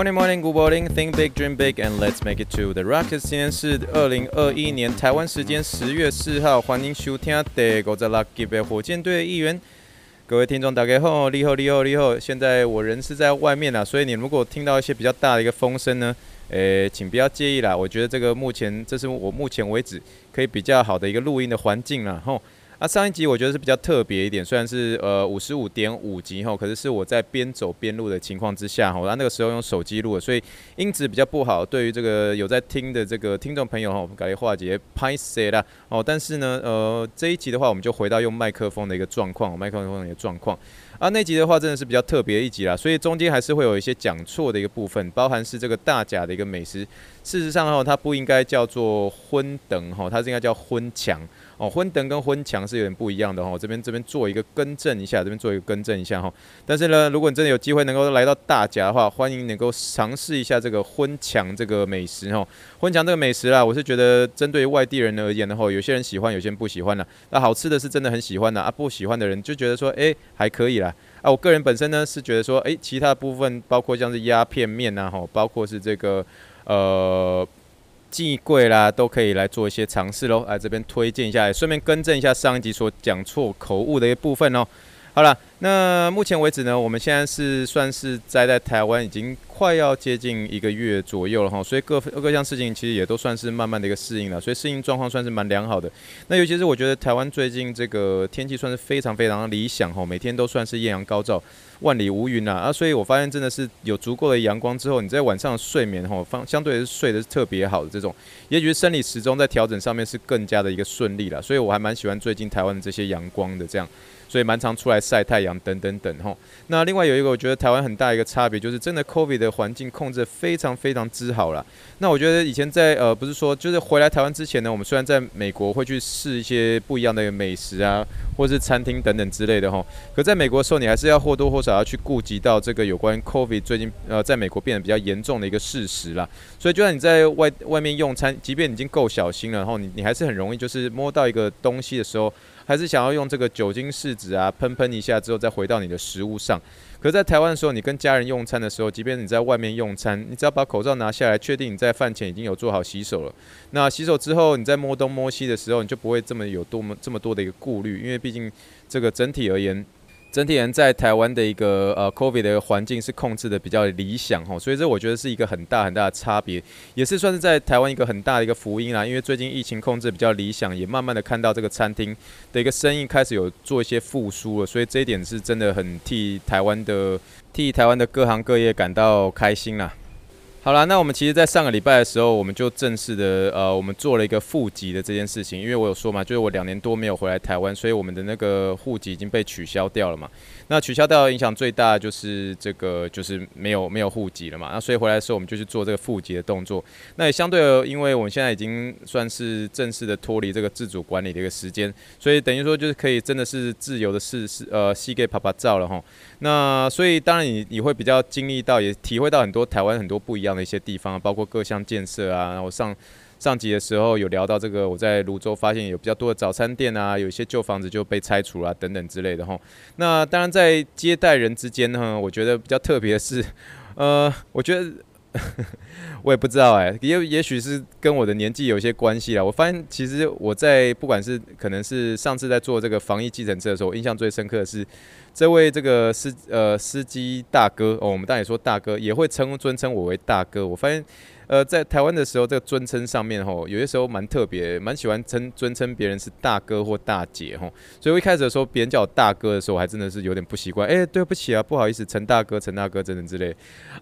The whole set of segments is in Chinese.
Morning, morning, good morning. Think big, dream big, and let's make it to the Rockets。今天是二零二一年台湾时间十月四号，欢迎收听第五十六集的火箭队的议员。各位听众大家好，你好，你好，你好。现在我人是在外面啊，所以你如果听到一些比较大的一个风声呢，诶，请不要介意啦。我觉得这个目前这是我目前为止可以比较好的一个录音的环境啦，吼。啊，上一集我觉得是比较特别一点，虽然是呃五十五点五集吼，可是是我在边走边录的情况之下吼，那那个时候用手机录的，所以音质比较不好。对于这个有在听的这个听众朋友吼，改化解拍摄啦哦。但是呢，呃这一集的话，我们就回到用麦克风的一个状况，麦克风的一个状况。啊，那集的话真的是比较特别一集啦，所以中间还是会有一些讲错的一个部分，包含是这个大甲的一个美食。事实上哈，它不应该叫做昏等哈，它是应该叫昏强哦。昏等跟昏强是有点不一样的哈。这边这边做一个更正一下，这边做一个更正一下哈。但是呢，如果你真的有机会能够来到大甲的话，欢迎能够尝试一下这个昏强这个美食哈。昏强这个美食啦，我是觉得针对外地人而言的话，有些人喜欢，有些人不喜欢啦。那好吃的是真的很喜欢的啊，不喜欢的人就觉得说，哎，还可以啦。啊，我个人本身呢是觉得说，哎、其他部分包括像是鸭片面呐，吼，包括是这个呃寄柜啦，都可以来做一些尝试喽。来这边推荐一下，顺便更正一下上一集所讲错口误的一部分哦。好了，那目前为止呢，我们现在是算是待在台湾已经快要接近一个月左右了哈，所以各各项事情其实也都算是慢慢的一个适应了，所以适应状况算是蛮良好的。那尤其是我觉得台湾最近这个天气算是非常非常理想哈，每天都算是艳阳高照，万里无云呐啊，所以我发现真的是有足够的阳光之后，你在晚上睡眠哈，方相对是睡得特别好的这种，也许是生理时钟在调整上面是更加的一个顺利了，所以我还蛮喜欢最近台湾的这些阳光的这样。所以蛮常出来晒太阳等等等吼。那另外有一个我觉得台湾很大一个差别就是真的 COVID 的环境控制非常非常之好啦。那我觉得以前在呃不是说就是回来台湾之前呢，我们虽然在美国会去试一些不一样的美食啊，或是餐厅等等之类的吼。可在美国的时候，你还是要或多或少要去顾及到这个有关 COVID 最近呃在美国变得比较严重的一个事实啦。所以就算你在外外面用餐，即便已经够小心了，然后你你还是很容易就是摸到一个东西的时候。还是想要用这个酒精试纸啊，喷喷一下之后再回到你的食物上。可是在台湾的时候，你跟家人用餐的时候，即便你在外面用餐，你只要把口罩拿下来，确定你在饭前已经有做好洗手了。那洗手之后，你在摸东摸西的时候，你就不会这么有多么这么多的一个顾虑，因为毕竟这个整体而言。整体人在台湾的一个呃 COVID 的环境是控制的比较理想哈，所以这我觉得是一个很大很大的差别，也是算是在台湾一个很大的一个福音啦。因为最近疫情控制比较理想，也慢慢的看到这个餐厅的一个生意开始有做一些复苏了，所以这一点是真的很替台湾的替台湾的各行各业感到开心啦。好了，那我们其实，在上个礼拜的时候，我们就正式的，呃，我们做了一个户籍的这件事情。因为我有说嘛，就是我两年多没有回来台湾，所以我们的那个户籍已经被取消掉了嘛。那取消掉影响最大就是这个，就是没有没有户籍了嘛。那所以回来的时候，我们就去做这个户籍的动作。那也相对的，因为我们现在已经算是正式的脱离这个自主管理的一个时间，所以等于说就是可以真的是自由的试试，呃，西给爸爸照了哈。那所以当然你你会比较经历到，也体会到很多台湾很多不一样的一些地方，包括各项建设啊。然后上上集的时候有聊到这个，我在泸州发现有比较多的早餐店啊，有一些旧房子就被拆除了、啊、等等之类的哈。那当然在接待人之间呢，我觉得比较特别的是，呃，我觉得我也不知道哎、也也许是跟我的年纪有一些关系啦。我发现其实我在不管是可能是上次在做这个防疫计程车的时候，我印象最深刻的是。这位这个司呃司机大哥哦，我们当然也说大哥，也会称尊称我为大哥。我发现。呃，在台湾的时候，这个尊称上面吼，有些时候蛮特别，蛮喜欢称尊称别人是大哥或大姐吼。所以我一开始的时候，别人叫我大哥的时候，我还真的是有点不习惯。哎，对不起啊，不好意思，陈大哥、陈大哥等等之类。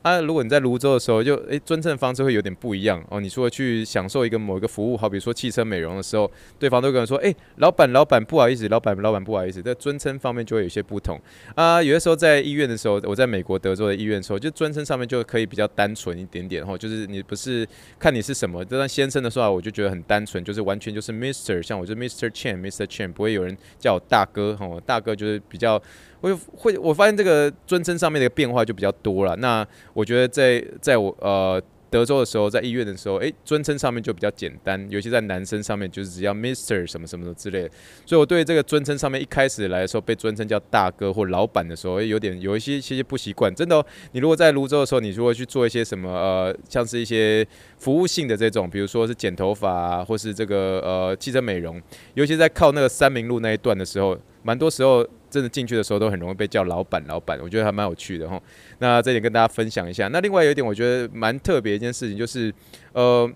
啊，如果你在泸州的时候，就哎尊称方式会有点不一样哦。你说去享受一个某一个服务，好比说汽车美容的时候，对方都跟人说，哎，老板，老板，不好意思，老板，老板，不好意思。在尊称方面就会有些不同啊。有的时候在医院的时候，我在美国德州的医院的时候，就尊称上面就可以比较单纯一点点吼，就是你不是看你是什么。这样先生的说话，我就觉得很单纯，就是完全就是 Mr，像我就 Mr. Chen，Mr. Chen，不会有人叫我大哥哈。大哥就是比较，会会我发现这个尊称上面的变化就比较多了。那我觉得在在我呃。德州的时候，在医院的时候，诶，尊称上面就比较简单，尤其在男生上面，就是只要 Mister 什么什么之类的。所以我对这个尊称上面一开始来的时候，被尊称叫大哥或老板的时候，有点有一些一些不习惯。真的哦，你如果在泸州的时候，你如果去做一些什么呃，像是一些服务性的这种，比如说是剪头发啊，或是这个呃汽车美容，尤其在靠那个三明路那一段的时候，蛮多时候。真的进去的时候都很容易被叫老板，老板，我觉得还蛮有趣的哈。那这点跟大家分享一下。那另外有一点我觉得蛮特别一件事情，就是呃，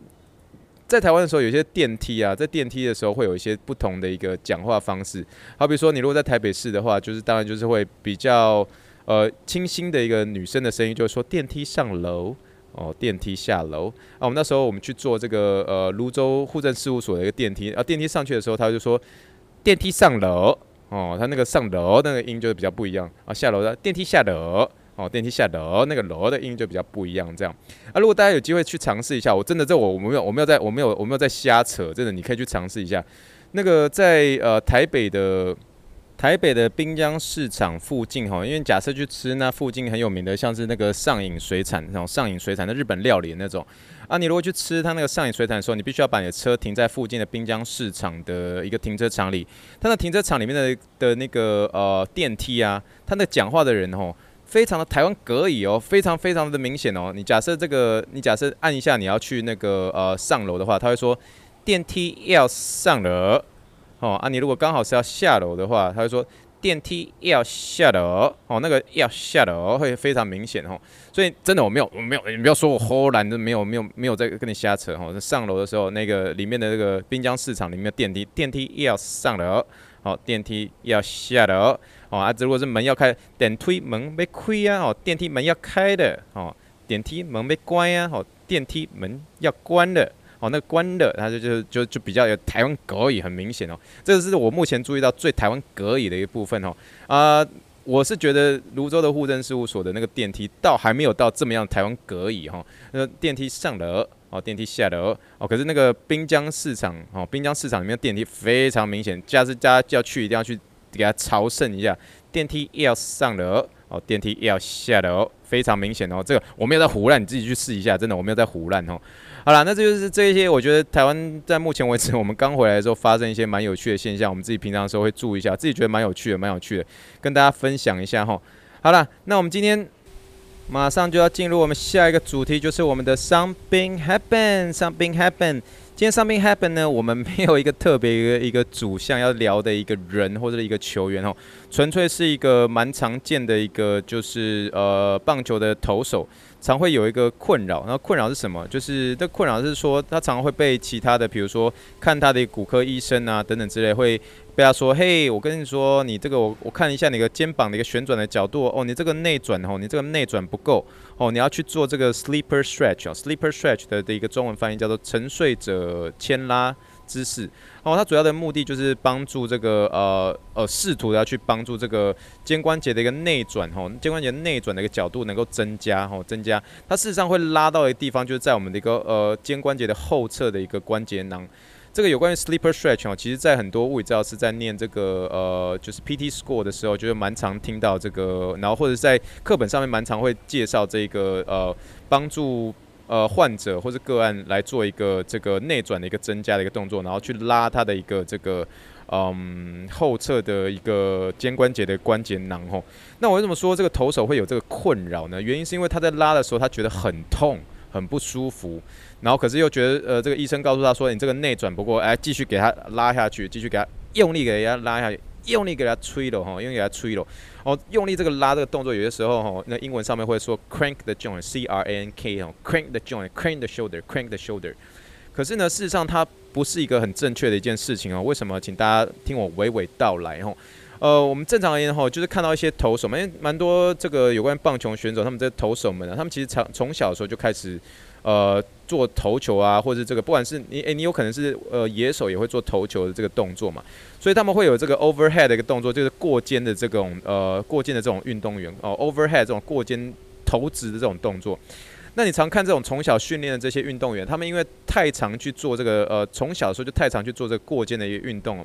在台湾的时候有些电梯啊，在电梯的时候会有一些不同的一个讲话方式。好比说，你如果在台北市的话，就是当然就是会比较呃清新的一个女生的声音，就是说电梯上楼哦，电梯下楼啊。我们那时候我们去坐这个呃泸州户政事务所的一个电梯啊，电梯上去的时候，他就说电梯上楼。哦，他那个上楼那个音就比较不一样啊，下楼的电梯下楼，哦，电梯下楼那个楼的音就比较不一样，这样啊。如果大家有机会去尝试一下，我真的这我我没有我没有在我没有我没有在瞎扯，真的你可以去尝试一下。那个在呃台北的台北的滨江市场附近哈，因为假设去吃那附近很有名的，像是那个上影水产那种上影水产的日本料理那种。啊，你如果去吃他那个上影水产的时候，你必须要把你的车停在附近的滨江市场的一个停车场里。他那停车场里面的的那个呃电梯啊，他那讲话的人哦，非常的台湾格语哦，非常非常的明显哦。你假设这个，你假设按一下你要去那个呃上楼的话，他会说电梯要上楼哦。啊，你如果刚好是要下楼的话，他会说。电梯要下楼哦，那个要下楼会非常明显哦，所以真的我没有我没有，你不要说我忽然的没有没有没有在跟你瞎扯哦。上楼的时候，那个里面的那个滨江市场里面的电梯，电梯要上楼，好，电梯要下楼哦啊，如果是门要开，电梯门没开啊，哦，电梯门要开的哦，电梯门没关啊，哦，电梯门要关的。哦，那关的，它就就就就比较有台湾格语，很明显哦。这个是我目前注意到最台湾格语的一部分哦。啊、我是觉得泸州的户政事务所的那个电梯，倒还没有到这么样台湾格语哈。那电梯上楼，哦，电梯下楼，哦，可是那个滨江市场，哦，滨江市场里面的电梯非常明显，下次大家要去一定要去给它朝圣一下。电梯要上楼，哦，电梯要下楼，非常明显哦。这个我没有在胡乱，你自己去试一下，真的我没有在胡乱哦。好了，那这就是这一些。我觉得台湾在目前为止，我们刚回来的时候发生一些蛮有趣的现象，我们自己平常的时候会注意一下，自己觉得蛮有趣的，蛮有趣的，跟大家分享一下哈。好了，那我们今天马上就要进入我们下一个主题，就是我们的 Something Happen，Something Happen。今天 Something Happen 呢，我们没有一个特别一个一个主项要聊的一个人或者一个球员哦，纯粹是一个蛮常见的一个，就是呃棒球的投手。常会有一个困扰，那困扰是什么？就是这困扰是说，他常常会被其他的，比如说看他的骨科医生啊等等之类，会被他说：“嘿，我跟你说，你这个我我看一下你的肩膀的一个旋转的角度哦，你这个内转哦，你这个内转不够哦，你要去做这个 sleeper stretch 哦，sleeper stretch 的的一个中文翻译叫做沉睡者牵拉。”姿势哦，它主要的目的就是帮助这个呃呃，试图要去帮助这个肩关节的一个内转哈，肩关节内转的一个角度能够增加哦，增加它事实上会拉到一个地方，就是在我们的一个呃肩关节的后侧的一个关节囊。这个有关于 sleeper stretch 哦，其实在很多物理治疗师在念这个呃就是 PT score 的时候，就是蛮常听到这个，然后或者在课本上面蛮常会介绍这个呃帮助。呃，患者或者个案来做一个这个内转的一个增加的一个动作，然后去拉他的一个这个嗯后侧的一个肩关节的关节囊吼。那我为什么说这个投手会有这个困扰呢？原因是因为他在拉的时候，他觉得很痛，很不舒服，然后可是又觉得呃这个医生告诉他说，你这个内转不过，哎，继续给他拉下去，继续给他用力给他拉下去。用力给他吹了哈，用力给他吹了。哦，用力这个拉这个动作，有些时候哈，那英文上面会说 crank the joint，C R A N K 哦，crank the joint，crank the shoulder，crank the shoulder。可是呢，事实上它不是一个很正确的一件事情哦。为什么？请大家听我娓娓道来哈。呃，我们正常而言哈，就是看到一些投手们，因为蛮多这个有关棒球选手，他们这投手们呢，他们其实从从小的时候就开始。呃，做投球啊，或者这个，不管是你，诶、你有可能是呃野手也会做投球的这个动作嘛，所以他们会有这个 overhead 的一个动作，就是过肩的这种呃过肩的这种运动员哦，overhead 这种过肩投掷的这种动作。那你常看这种从小训练的这些运动员，他们因为太常去做这个呃，从小的时候就太常去做这个过肩的一个运动。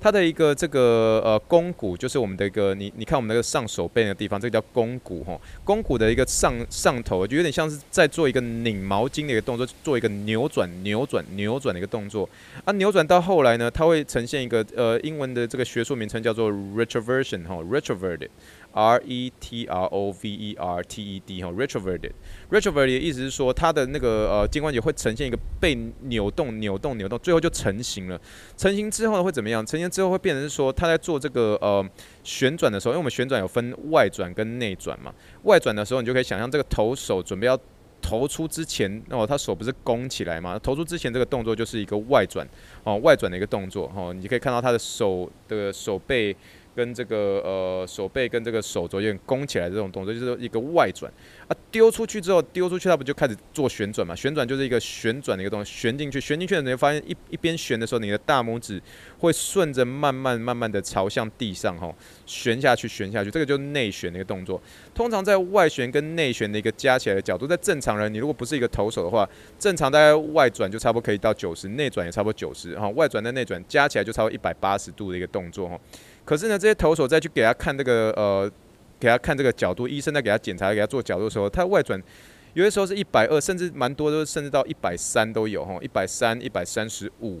它的一个这个呃肱骨，就是我们的一个你你看我们那个上手背的地方，这个叫肱骨哈。肱骨的一个上上头，就有点像是在做一个拧毛巾的一个动作，做一个扭转、扭转、扭转的一个动作。啊，扭转到后来呢，它会呈现一个呃英文的这个学术名称叫做 retroversion 哈，retroverted。R E T R O V E R T E D 哈，retroverted，retroverted 的意思是说它的那个呃肩关节会呈现一个被扭动、扭动、扭动，最后就成型了。成型之后呢会怎么样？成型之后会变成是说它在做这个呃旋转的时候，因为我们旋转有分外转跟内转嘛。外转的时候你就可以想象这个投手准备要投出之前，哦，他手不是弓起来嘛？投出之前这个动作就是一个外转哦，外转的一个动作哦。你就可以看到他的手的手背。跟这个呃手背跟这个手肘有点弓起来这种动作，就是一个外转啊，丢出去之后丢出去，它不就开始做旋转嘛？旋转就是一个旋转的一个东西，旋进去，旋进去你会发现一一边旋的时候，你的大拇指会顺着慢慢慢慢的朝向地上哈，旋下去，旋下去，这个就是内旋的一个动作。通常在外旋跟内旋的一个加起来的角度，在正常人，你如果不是一个投手的话，正常大概外转就差不多可以到九十，内转也差不多九十哈，外转跟内转加起来就差不多一百八十度的一个动作哈。可是呢，这些投手再去给他看这个呃，给他看这个角度，医生在给他检查、给他做角度的时候，他外转有些时候是一百二，甚至蛮多都甚至到一百三都有哈，一百三、一百三十五。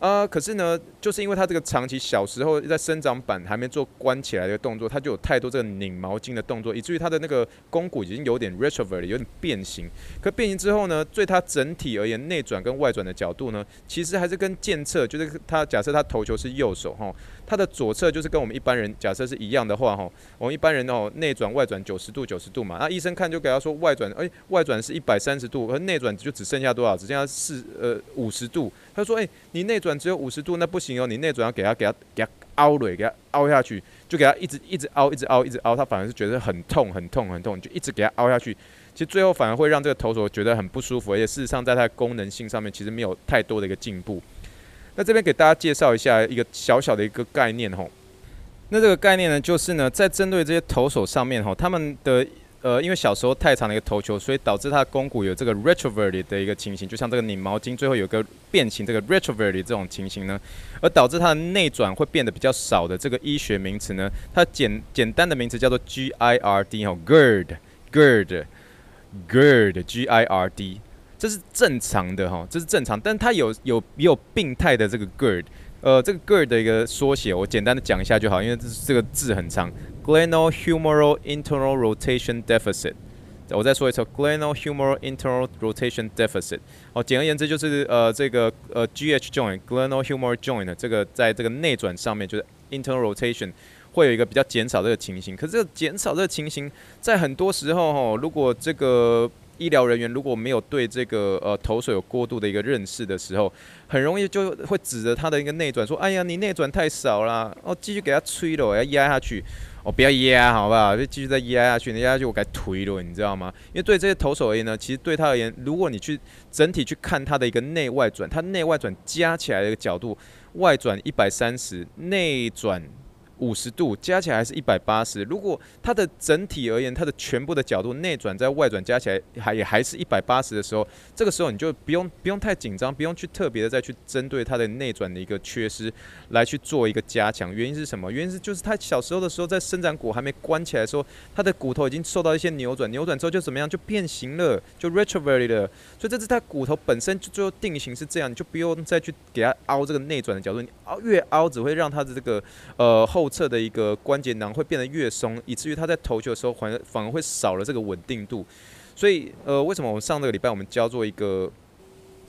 呃，可是呢，就是因为他这个长期小时候在生长板还没做关起来的动作，他就有太多这个拧毛巾的动作，以至于他的那个肱骨已经有点 retrovert，有点变形。可变形之后呢，对他整体而言，内转跟外转的角度呢，其实还是跟健侧，就是他假设他投球是右手哈，他的左侧就是跟我们一般人假设是一样的话哈，我们一般人哦内转外转九十度九十度嘛，那医生看就给他说外转，哎，外转是一百三十度，而内转就只剩下多少？只剩下四呃五十度。他说：“哎、你内转只有五十度，那不行哦。你内转要给他，给他，给他凹了，给他凹下去，就给他一直一直凹，一直凹，一直凹。他反而是觉得很痛，很痛，很痛，就一直给他凹下去。其实最后反而会让这个投手觉得很不舒服，而且事实上在它的功能性上面其实没有太多的一个进步。那这边给大家介绍一下一个小小的一个概念吼。那这个概念呢，就是呢，在针对这些投手上面吼，他们的。”呃，因为小时候太长的一个头球，所以导致他的肱骨有这个 retroverted 的一个情形，就像这个拧毛巾最后有个变形，这个 retroverted 这种情形呢，而导致它的内转会变得比较少的这个医学名词呢，它简简单的名词叫做 GIRD 哈，GIRD，GIRD，GIRD，这是正常的哈，这是正常，但它有有也有病态的这个 GIRD，呃，这个 GIRD 的一个缩写，我简单的讲一下就好，因为这这个字很长。Glenohumeral internal rotation deficit，我再说一次，Glenohumeral internal rotation deficit。哦，简而言之就是呃这个呃 GH joint，Glenohumeral joint 这个在这个内转上面就是 internal rotation 会有一个比较减少这个情形。可是这个减少这个情形，在很多时候哈，如果这个医疗人员如果没有对这个呃投手有过度的一个认识的时候，很容易就会指着他的一个内转说：“哎呀，你内转太少啦。”哦，继续给他吹了，我要压下去。哦，不要压，好不好？就继续再压下去，你压下去我该推了，你知道吗？因为对这些投手而言呢，其实对他而言，如果你去整体去看他的一个内外转，他内外转加起来的一个角度，外转一百三十，内转。五十度加起来还是一百八十。如果它的整体而言，它的全部的角度内转在外转加起来还也还是一百八十的时候，这个时候你就不用不用太紧张，不用去特别的再去针对它的内转的一个缺失来去做一个加强。原因是什么？原因是就是他小时候的时候在生长骨还没关起来的时候，他的骨头已经受到一些扭转，扭转之后就怎么样？就变形了，就 retroverted 了。所以这是他骨头本身就最后定型是这样，你就不用再去给他凹这个内转的角度，你凹越凹只会让他的这个呃后。侧的一个关节囊会变得越松，以至于他在投球的时候反而反而会少了这个稳定度。所以，呃，为什么我们上个礼拜我们教做一个？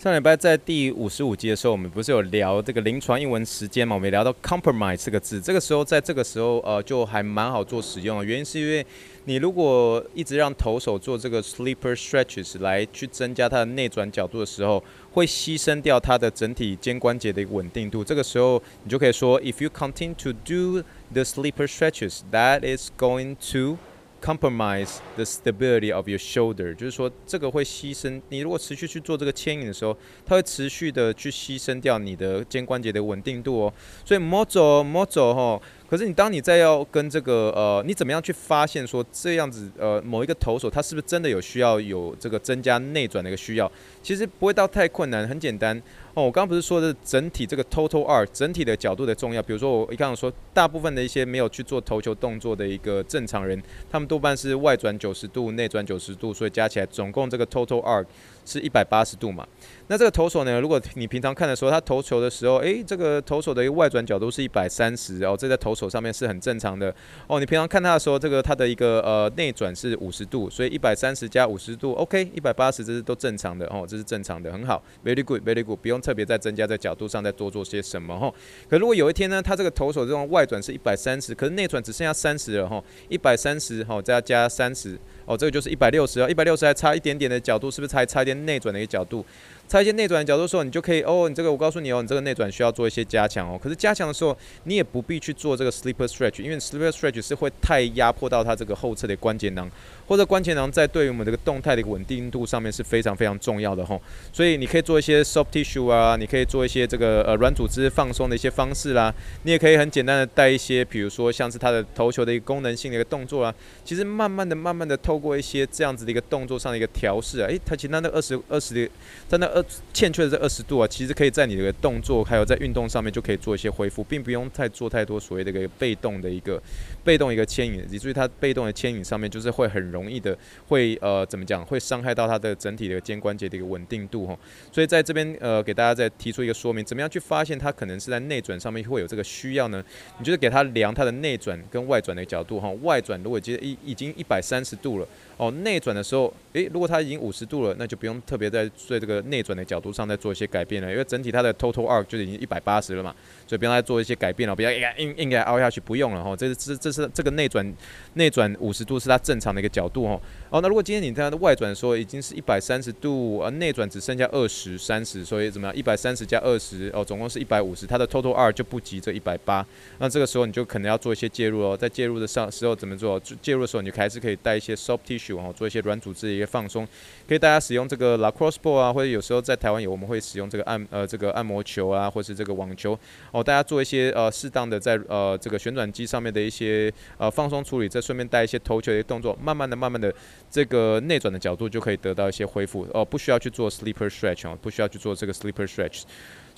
上礼拜在第五十五集的时候，我们不是有聊这个临床英文时间嘛？我们聊到 compromise 这个字，这个时候在这个时候呃就还蛮好做使用的。原因是因为你如果一直让投手做这个 sleeper stretches 来去增加他的内转角度的时候，会牺牲掉他的整体肩关节的一个稳定度。这个时候你就可以说，if you continue to do the sleeper stretches, that is going to Compromise the stability of your shoulder，就是说这个会牺牲你如果持续去做这个牵引的时候，它会持续的去牺牲掉你的肩关节的稳定度哦。所以 mozo mozo 哈可是你当你在要跟这个呃，你怎么样去发现说这样子呃某一个投手他是不是真的有需要有这个增加内转的一个需要？其实不会到太困难，很简单哦。我刚刚不是说的整体这个 total arc 整体的角度的重要？比如说我一刚刚说，大部分的一些没有去做投球动作的一个正常人，他们多半是外转九十度，内转九十度，所以加起来总共这个 total arc 是一百八十度嘛。那这个投手呢，如果你平常看的时候，他投球的时候，诶，这个投手的一个外转角度是一百三十哦，这在投手上面是很正常的哦。你平常看他的时候，这个他的一个呃内转是五十度，所以一百三十加五十度，OK，一百八十这是都正常的哦，这是正常的，很好，very good，very good，不用特别再增加在角度上再多做些什么哈。可如果有一天呢，他这个投手这种外转是一百三十，可是内转只剩下三十了哈，一百三十哈，再加三十哦，这个就是一百六十啊，一百六十还差一点点的角度，是不是还差一点内转的一个角度？差一些内转的角度的时候，你就可以哦，你这个我告诉你哦，你这个内转需要做一些加强哦。可是加强的时候，你也不必去做这个 sleeper stretch，因为 sleeper stretch 是会太压迫到它这个后侧的关节囊，或者关节囊在对于我们这个动态的一个稳定度上面是非常非常重要的吼。所以你可以做一些 soft tissue 啊，你可以做一些这个呃软组织放松的一些方式啦。你也可以很简单的带一些，比如说像是它的投球的一个功能性的一个动作啊。其实慢慢的、慢慢的透过一些这样子的一个动作上的一个调试啊，诶，它其实那二十二十的在那二欠缺的这二十度啊，其实可以在你的动作还有在运动上面就可以做一些恢复，并不用太做太多所谓的一个被动的一个被动一个牵引，以至于它被动的牵引上面就是会很容易的会呃怎么讲，会伤害到它的整体的肩关节的一个稳定度哈。所以在这边呃给大家再提出一个说明，怎么样去发现它可能是在内转上面会有这个需要呢？你就是给它量它的内转跟外转的角度哈，外转如果其实已已经一百三十度了。哦，内转的时候，诶，如果它已经五十度了，那就不用特别在对这个内转的角度上再做一些改变了，因为整体它的 total arc 就已经一百八十了嘛，所以不要再做一些改变了，不要硬硬硬给凹下去，不用了哈。这是这这是这个内转内转五十度是它正常的一个角度哈。哦，那如果今天你它的外转的时候已经是一百三十度，而内转只剩下二十三十，所以怎么样？一百三十加二十，哦，总共是一百五十，它的 total arc 就不及这一百八，那这个时候你就可能要做一些介入哦，在介入的上时候怎么做？介入的时候你就还是可以带一些 soft tissue 哦，做一些软。组织的一个放松，可以大家使用这个 lacrosse ball 啊，或者有时候在台湾有我们会使用这个按呃这个按摩球啊，或是这个网球哦，大家做一些呃适当的在呃这个旋转机上面的一些呃放松处理，再顺便带一些投球的动作，慢慢的、慢慢的这个内转的角度就可以得到一些恢复哦，不需要去做 sleeper stretch 哦，不需要去做这个 sleeper stretch。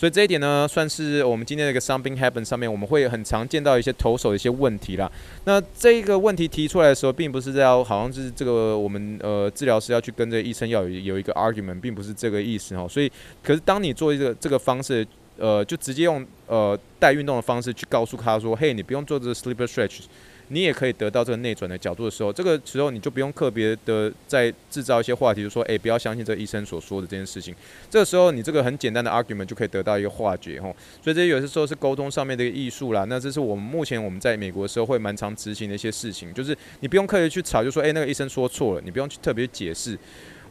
所以这一点呢，算是我们今天的一个 Something Happen 上面，我们会很常见到一些投手的一些问题啦。那这个问题提出来的时候，并不是要好像是这个我们呃治疗师要去跟这个医生要有有一个 argument，并不是这个意思哈。所以，可是当你做一个这个方式，呃，就直接用呃带运动的方式去告诉他说，嘿，你不用做这个 sleeper stretch。你也可以得到这个内转的角度的时候，这个时候你就不用特别的再制造一些话题，就说，诶，不要相信这个医生所说的这件事情。这个时候你这个很简单的 argument 就可以得到一个化解吼。所以这有些时候是沟通上面的一个艺术啦。那这是我们目前我们在美国的时候会蛮常执行的一些事情，就是你不用刻意去吵，就说，诶，那个医生说错了，你不用去特别解释。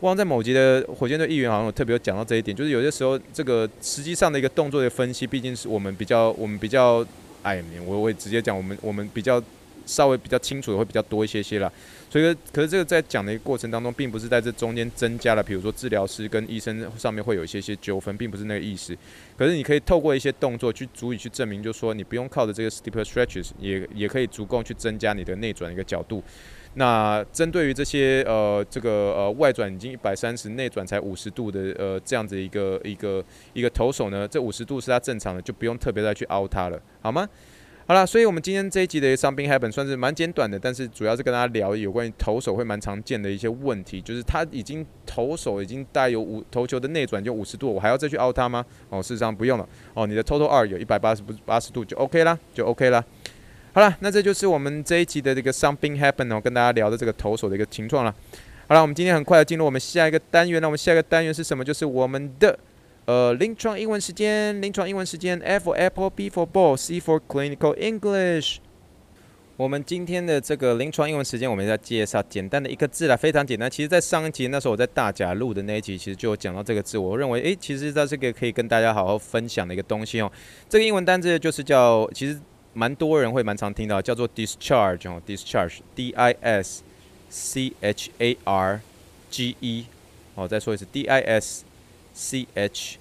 忘在某集的火箭队议员好像有特别有讲到这一点，就是有些时候这个实际上的一个动作的分析，毕竟是我们比较我们比较，哎，我我会直接讲，我们我们比较。稍微比较清楚的会比较多一些些啦，所以可是这个在讲的一个过程当中，并不是在这中间增加了，比如说治疗师跟医生上面会有一些些纠纷，并不是那个意思。可是你可以透过一些动作去足以去证明，就是说你不用靠着这个 Steeper stretches 也也可以足够去增加你的内转一个角度。那针对于这些呃这个呃外转已经一百三十，内转才五十度的呃这样子一个一个一个投手呢，这五十度是他正常的，就不用特别再去凹他了，好吗？好了，所以我们今天这一集的 Something Happen 算是蛮简短的，但是主要是跟大家聊有关于投手会蛮常见的一些问题，就是他已经投手已经带有五投球的内转就五十度，我还要再去凹他吗？哦，事实上不用了，哦，你的 Total arc 有一百八十不八十度就 OK 啦，就 OK 啦。好了，那这就是我们这一集的这个 Something Happen 哦，跟大家聊的这个投手的一个情况了。好了，我们今天很快的进入我们下一个单元，那我们下一个单元是什么？就是我们的。呃，临床英文时间，临床英文时间，A for Apple，B for Ball，C for Clinical English。我们今天的这个临床英文时间，我们要介绍简单的一个字啦，非常简单。其实，在上一集那时候我在大甲录的那一集，其实就有讲到这个字。我认为，诶，其实在这个可以跟大家好好分享的一个东西哦。这个英文单字就是叫，其实蛮多人会蛮常听到，叫做 discharge 哦，discharge，D I S C H A R G E。哦，再说一次，D I S C H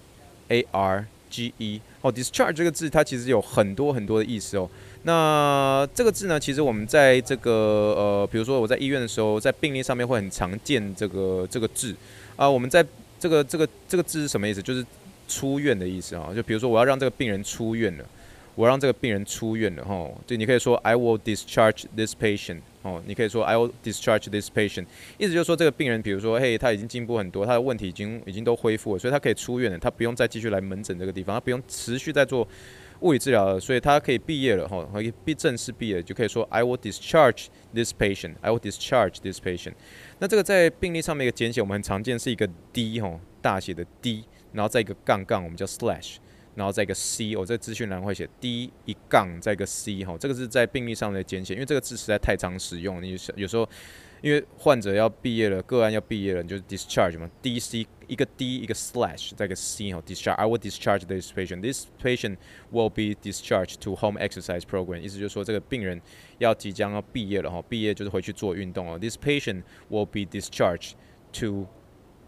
A R G E 哦，discharge 这个字它其实有很多很多的意思哦。那这个字呢，其实我们在这个呃，比如说我在医院的时候，在病历上面会很常见这个这个字啊。我们在这个这个这个字是什么意思？就是出院的意思啊。就比如说我要让这个病人出院了，我让这个病人出院了哈。就你可以说 I will discharge this patient 哦，你可以说 I will discharge this patient，意思就是说这个病人，比如说嘿，他已经进步很多，他的问题已经已经都恢复了，所以他可以出院了，他不用再继续来门诊这个地方，他不用持续在做。物理治疗了，所以他可以毕业了哈，可以毕正式毕业，就可以说 I will discharge this patient. I will discharge this patient. 那这个在病历上面一个简写，我们很常见是一个 D 哈，大写的 D，然后再一个杠杠，我们叫 slash，然后再一个 C，我这资讯栏会写 D 一杠再一个 C 哈，这个是在病历上的简写，因为这个字实在太常使用，你有时候。因为患者要毕业了，个案要毕业了，你就 discharge 嘛，D C 一个 D 一个 slash 再一个 C 哈，discharge。I will discharge this patient. This patient will be discharged to home exercise program。意思就是说这个病人要即将要毕业了哈，毕业就是回去做运动哦。This patient will be discharged to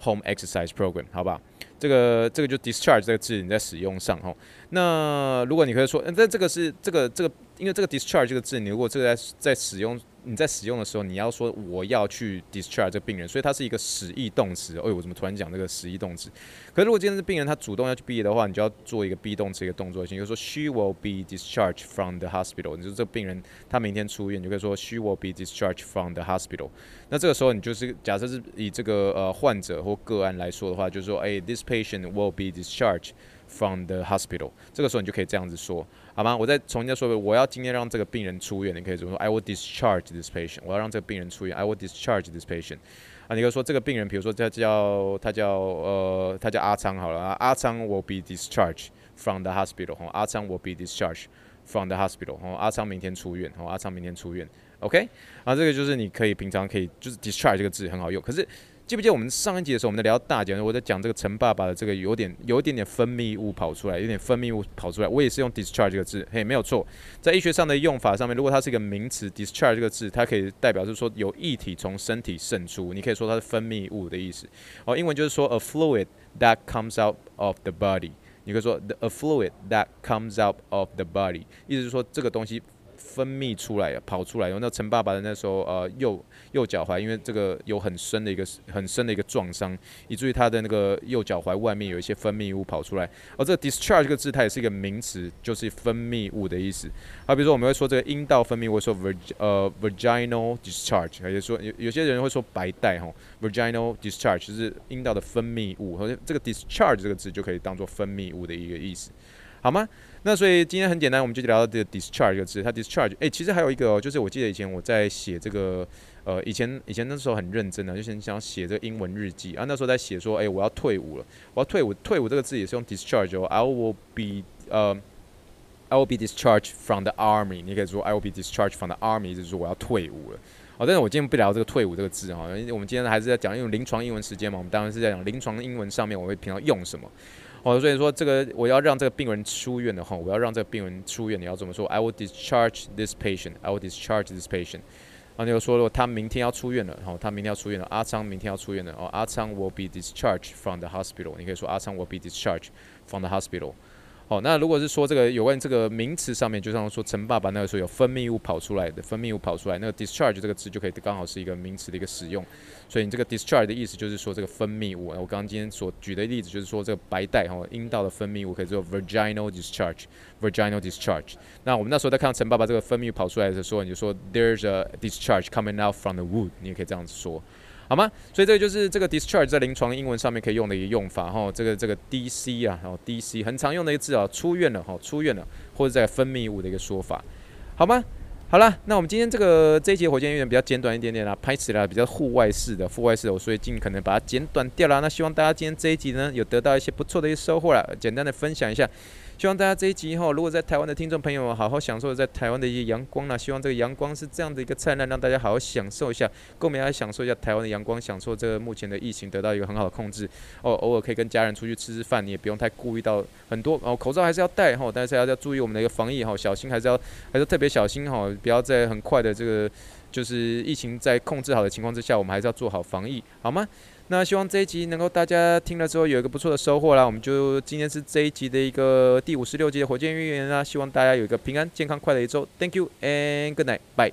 home exercise program。好不好，这个这个就 discharge 这个字你在使用上哈。那如果你可以说，那这个是这个这个，因为这个 discharge 这个字，你如果这个在在使用。你在使用的时候，你要说我要去 discharge 这个病人，所以它是一个使役动词。哎，我怎么突然讲这个使役动词？可是如果今天是病人他主动要去毕业的话，你就要做一个 be 动词一个动作，比如说 she will be discharged from the hospital。你说这病人他明天出院，你就可以说 she will be discharged from the hospital。那这个时候你就是假设是以这个呃患者或个案来说的话，就是说哎，this patient will be discharged from the hospital。这个时候你就可以这样子说。好吗？我再重新再说一遍，我要今天让这个病人出院，你可以怎么说？I will discharge this patient。我要让这个病人出院，I will discharge this patient。啊，你可以说这个病人，比如说他叫他叫呃，他叫阿昌好了啊，阿昌 will be discharged from the hospital。阿昌 will be discharged from the hospital。阿昌明天出院。阿昌明天出院。OK，啊，这个就是你可以平常可以就是 discharge 这个字很好用，可是。记不记得我们上一集的时候，我们在聊大节，我在讲这个陈爸爸的这个有点有一点点分泌物跑出来，有点分泌物跑出来，我也是用 discharge 这个字，嘿，没有错，在医学上的用法上面，如果它是一个名词，discharge 这个字，它可以代表是说有液体从身体渗出，你可以说它是分泌物的意思。哦，英文就是说 a fluid that comes out of the body，你可以说 a fluid that comes out of the body，意思是说这个东西。分泌出来，跑出来。然后那陈爸爸的那时候，呃，右右脚踝因为这个有很深的一个很深的一个撞伤，以至于他的那个右脚踝外面有一些分泌物跑出来。而这个 discharge 这个字，它也是一个名词，就是分泌物的意思。好，比如说我们会说这个阴道分泌物，说 vag 呃 vaginal discharge，也说有有些人会说白带哈，vaginal discharge 就是阴道的分泌物，好像这个 discharge 这个字就可以当做分泌物的一个意思，好吗？那所以今天很简单，我们就聊到这个 discharge 这个字，它 discharge，哎、其实还有一个哦，就是我记得以前我在写这个，呃，以前以前那时候很认真的，就是想写这个英文日记啊，那时候在写说，哎、我要退伍了，我要退伍，退伍这个字也是用 discharge 哦，I will be，呃，I will be discharged from the army，你可以说 I will be discharged from the army，就是说我要退伍了。好，但是我今天不聊这个退伍这个字哈，因为我们今天还是在讲用临床英文时间嘛，我们当然是在讲临床英文上面我会平常用什么。哦，所以说这个我要让这个病人出院的话，我要让这个病人出院，你要怎么说？I will discharge this patient. I will discharge this patient. 然后你又说了，他明天要出院了，然后他明天要出院了。阿昌明天要出院了，哦，阿昌 will be discharged from the hospital. 你可以说阿昌 will be discharged from the hospital. 哦，那如果是说这个有关这个名词上面，就像说陈爸爸那个时候有分泌物跑出来的，分泌物跑出来，那个 discharge 这个词就可以刚好是一个名词的一个使用。所以你这个 discharge 的意思就是说这个分泌物。我刚刚今天所举的例子就是说这个白带哈，阴道的分泌物可以做 vaginal discharge，vaginal discharge。那我们那时候在看到陈爸爸这个分泌物跑出来的时候，你就说 there's a discharge coming out from the wood，你也可以这样子说。好吗？所以这个就是这个 discharge 在临床英文上面可以用的一个用法哈。这个这个 DC 啊，然后 DC 很常用的一个字啊，出院了哈，出院了，或者在分泌物的一个说法，好吗？好了，那我们今天这个这一节火箭有点比较简短一点点啦，拍起来比较户外式的，户外式的，我所以尽可能把它简短掉了。那希望大家今天这一集呢，有得到一些不错的一些收获了，简单的分享一下。希望大家这一集以后，如果在台湾的听众朋友好好享受在台湾的一些阳光啦，希望这个阳光是这样的一个灿烂，让大家好好享受一下，跟我们来享受一下台湾的阳光，享受这个目前的疫情得到一个很好的控制。哦，偶尔可以跟家人出去吃吃饭，你也不用太顾虑到很多哦，口罩还是要戴哈，但是要要注意我们的一个防疫哈，小心还是要还是特别小心哈，不要在很快的这个。就是疫情在控制好的情况之下，我们还是要做好防疫，好吗？那希望这一集能够大家听了之后有一个不错的收获啦。我们就今天是这一集的一个第五十六集的火箭预言啦，希望大家有一个平安、健康、快乐一周。Thank you and good night, bye.